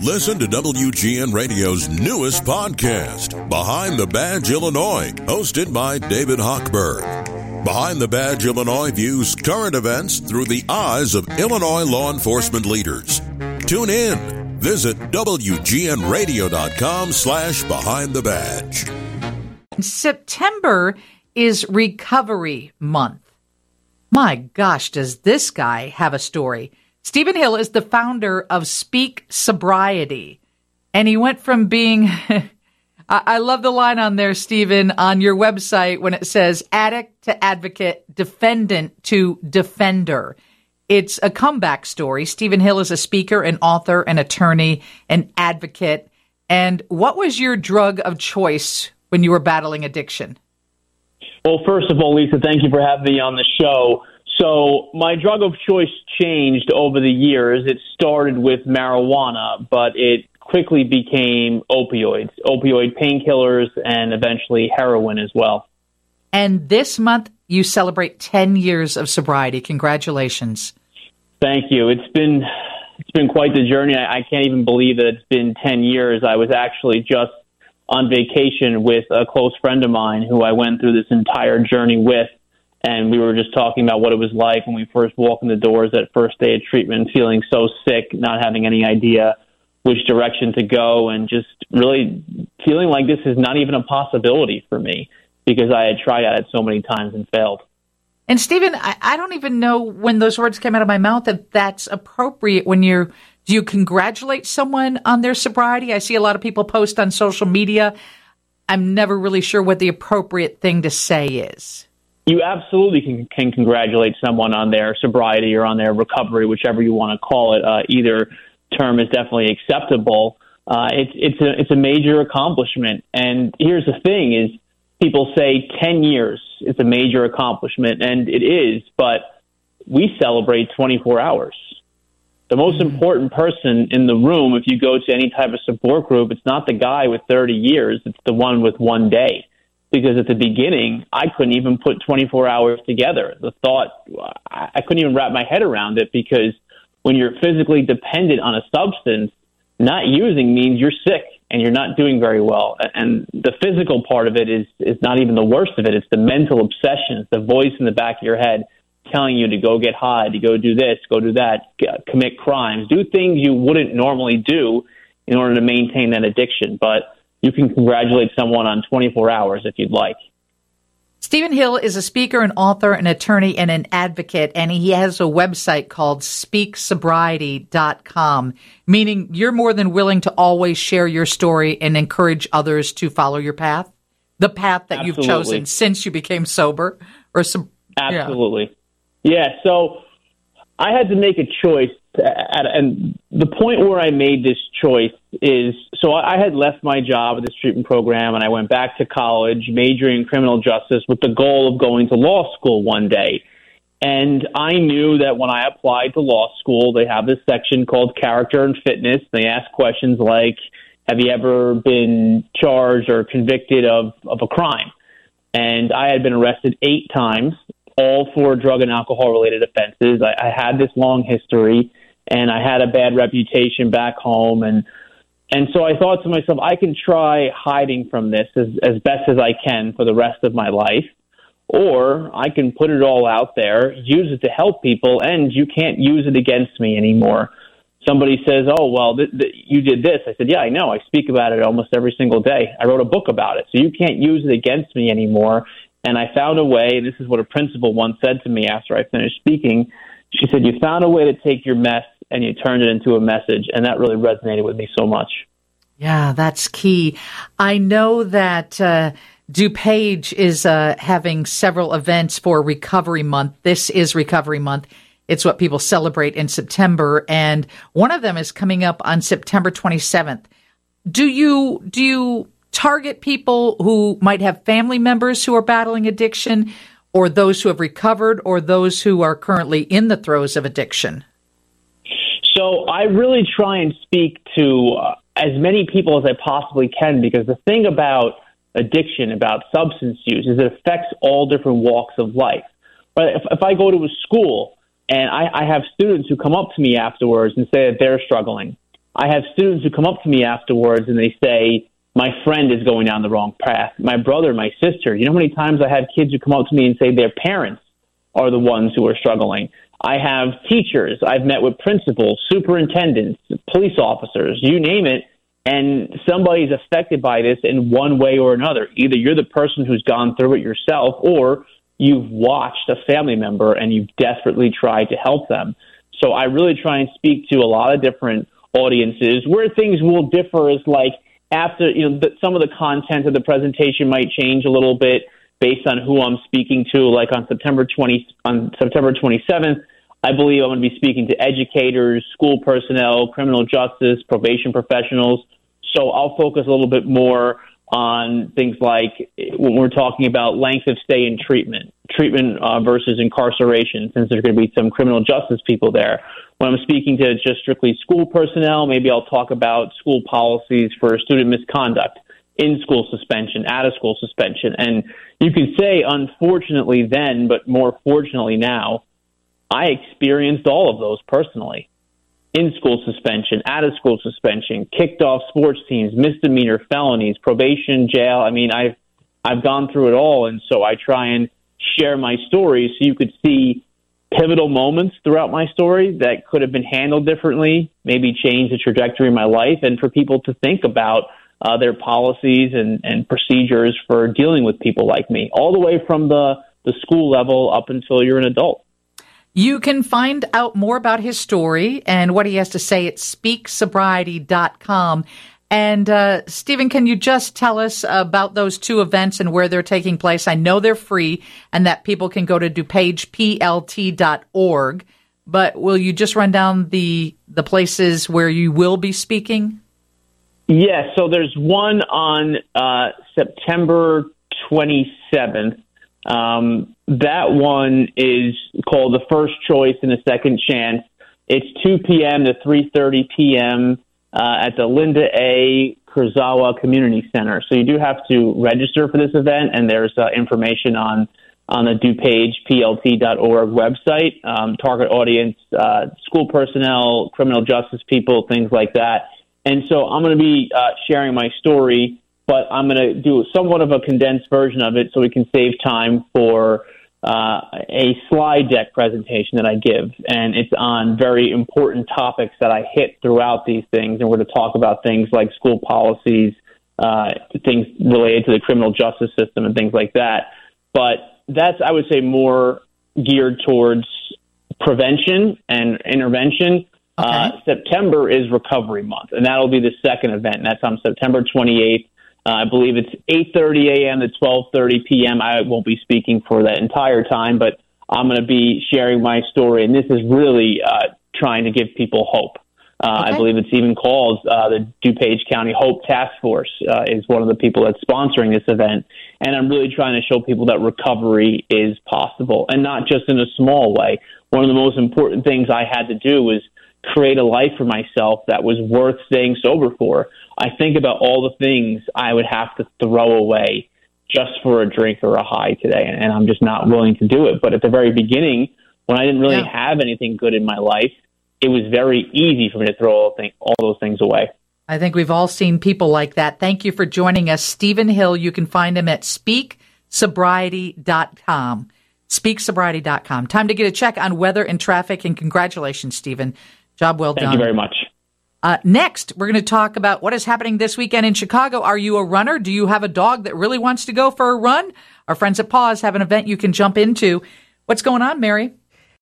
Listen to WGN Radio's newest podcast, Behind the Badge Illinois, hosted by David Hochberg. Behind the Badge Illinois views current events through the eyes of Illinois law enforcement leaders. Tune in. Visit WGNRadio.com slash Behind the Badge. September is Recovery Month. My gosh, does this guy have a story? Stephen Hill is the founder of Speak Sobriety. And he went from being, I love the line on there, Stephen, on your website when it says addict to advocate, defendant to defender. It's a comeback story. Stephen Hill is a speaker, an author, an attorney, an advocate. And what was your drug of choice when you were battling addiction? Well, first of all, Lisa, thank you for having me on the show. So, my drug of choice changed over the years. It started with marijuana, but it quickly became opioids, opioid painkillers, and eventually heroin as well. And this month, you celebrate 10 years of sobriety. Congratulations. Thank you. It's been it's been quite the journey. I, I can't even believe that it's been 10 years. I was actually just on vacation with a close friend of mine who I went through this entire journey with. And we were just talking about what it was like when we first walked in the doors that first day of treatment, feeling so sick, not having any idea which direction to go, and just really feeling like this is not even a possibility for me because I had tried at it so many times and failed. And Stephen, I, I don't even know when those words came out of my mouth that that's appropriate when you're do you congratulate someone on their sobriety? I see a lot of people post on social media. I'm never really sure what the appropriate thing to say is. You absolutely can, can congratulate someone on their sobriety or on their recovery, whichever you want to call it. Uh, either term is definitely acceptable. Uh, it's it's a it's a major accomplishment. And here's the thing: is people say ten years is a major accomplishment, and it is, but we celebrate 24 hours the most mm-hmm. important person in the room, if you go to any type of support group, it's not the guy with 30 years, it's the one with one day. Because at the beginning, I couldn't even put 24 hours together. The thought, I couldn't even wrap my head around it because when you're physically dependent on a substance, not using means you're sick and you're not doing very well. And the physical part of it is, is not even the worst of it. It's the mental obsessions, the voice in the back of your head telling you to go get high, to go do this, go do that, commit crimes, do things you wouldn't normally do in order to maintain that addiction. But you can congratulate someone on 24 hours if you'd like. Stephen Hill is a speaker, an author, an attorney, and an advocate, and he has a website called speaksobriety.com, meaning you're more than willing to always share your story and encourage others to follow your path, the path that Absolutely. you've chosen since you became sober or sub- Absolutely. Yeah. Yeah, so I had to make a choice, at, and the point where I made this choice is so I had left my job at this treatment program, and I went back to college, majoring in criminal justice with the goal of going to law school one day. And I knew that when I applied to law school, they have this section called character and fitness. They ask questions like, have you ever been charged or convicted of, of a crime? And I had been arrested eight times all for drug and alcohol related offenses. I, I had this long history and I had a bad reputation back home and and so I thought to myself, I can try hiding from this as, as best as I can for the rest of my life, or I can put it all out there, use it to help people, and you can't use it against me anymore. Somebody says, "Oh, well, th- th- you did this." I said, "Yeah, I know. I speak about it almost every single day. I wrote a book about it, so you can't use it against me anymore." And I found a way, this is what a principal once said to me after I finished speaking. She said, You found a way to take your mess and you turned it into a message. And that really resonated with me so much. Yeah, that's key. I know that uh, DuPage is uh, having several events for Recovery Month. This is Recovery Month. It's what people celebrate in September, and one of them is coming up on September 27th. Do you do you target people who might have family members who are battling addiction, or those who have recovered, or those who are currently in the throes of addiction? So I really try and speak to uh, as many people as I possibly can because the thing about addiction, about substance use, is it affects all different walks of life. But if, if I go to a school and I, I have students who come up to me afterwards and say that they're struggling, I have students who come up to me afterwards and they say, my friend is going down the wrong path. My brother, my sister. You know how many times I have kids who come up to me and say their parents are the ones who are struggling. I have teachers. I've met with principals, superintendents, police officers, you name it. And somebody's affected by this in one way or another. Either you're the person who's gone through it yourself or you've watched a family member and you've desperately tried to help them. So I really try and speak to a lot of different audiences. Where things will differ is like after, you know, some of the content of the presentation might change a little bit based on who I'm speaking to. Like on September 20, on September 27th, I believe I'm going to be speaking to educators, school personnel, criminal justice, probation professionals. So I'll focus a little bit more on things like when we're talking about length of stay in treatment, treatment uh, versus incarceration, since there's going to be some criminal justice people there. When I'm speaking to just strictly school personnel, maybe I'll talk about school policies for student misconduct, in school suspension, out of school suspension. And you can say, unfortunately, then, but more fortunately now, I experienced all of those personally in school suspension, out of school suspension, kicked off sports teams, misdemeanor felonies, probation, jail. I mean, I've I've gone through it all, and so I try and share my story so you could see pivotal moments throughout my story that could have been handled differently, maybe change the trajectory of my life, and for people to think about uh, their policies and, and procedures for dealing with people like me, all the way from the the school level up until you're an adult. You can find out more about his story and what he has to say at speaksobriety.com. And uh, Stephen, can you just tell us about those two events and where they're taking place? I know they're free and that people can go to dupageplt.org, but will you just run down the the places where you will be speaking? Yes. Yeah, so there's one on uh, September 27th um, that one is called the first choice and a second chance. It's 2 p.m. to 3:30 p.m. Uh, at the Linda A. Kurzawa Community Center. So you do have to register for this event, and there's uh, information on on the DuPagePLT.org website. Um, target audience: uh, school personnel, criminal justice people, things like that. And so I'm going to be uh, sharing my story but I'm going to do somewhat of a condensed version of it so we can save time for uh, a slide deck presentation that I give. And it's on very important topics that I hit throughout these things. And we're going to talk about things like school policies, uh, things related to the criminal justice system, and things like that. But that's, I would say, more geared towards prevention and intervention. Okay. Uh, September is Recovery Month, and that'll be the second event. And that's on September 28th uh, I believe it's 8:30 a.m. to 12:30 p.m. I won't be speaking for that entire time, but I'm going to be sharing my story, and this is really uh, trying to give people hope. Uh, okay. I believe it's even called uh, the DuPage County Hope Task Force uh, is one of the people that's sponsoring this event, and I'm really trying to show people that recovery is possible, and not just in a small way. One of the most important things I had to do was create a life for myself that was worth staying sober for. I think about all the things I would have to throw away just for a drink or a high today, and I'm just not willing to do it. But at the very beginning, when I didn't really yeah. have anything good in my life, it was very easy for me to throw all, thing, all those things away. I think we've all seen people like that. Thank you for joining us, Stephen Hill. You can find him at speaksobriety.com. Speaksobriety.com. Time to get a check on weather and traffic, and congratulations, Stephen. Job well Thank done. Thank you very much. Uh, next, we're going to talk about what is happening this weekend in Chicago. Are you a runner? Do you have a dog that really wants to go for a run? Our friends at Paws have an event you can jump into. What's going on, Mary?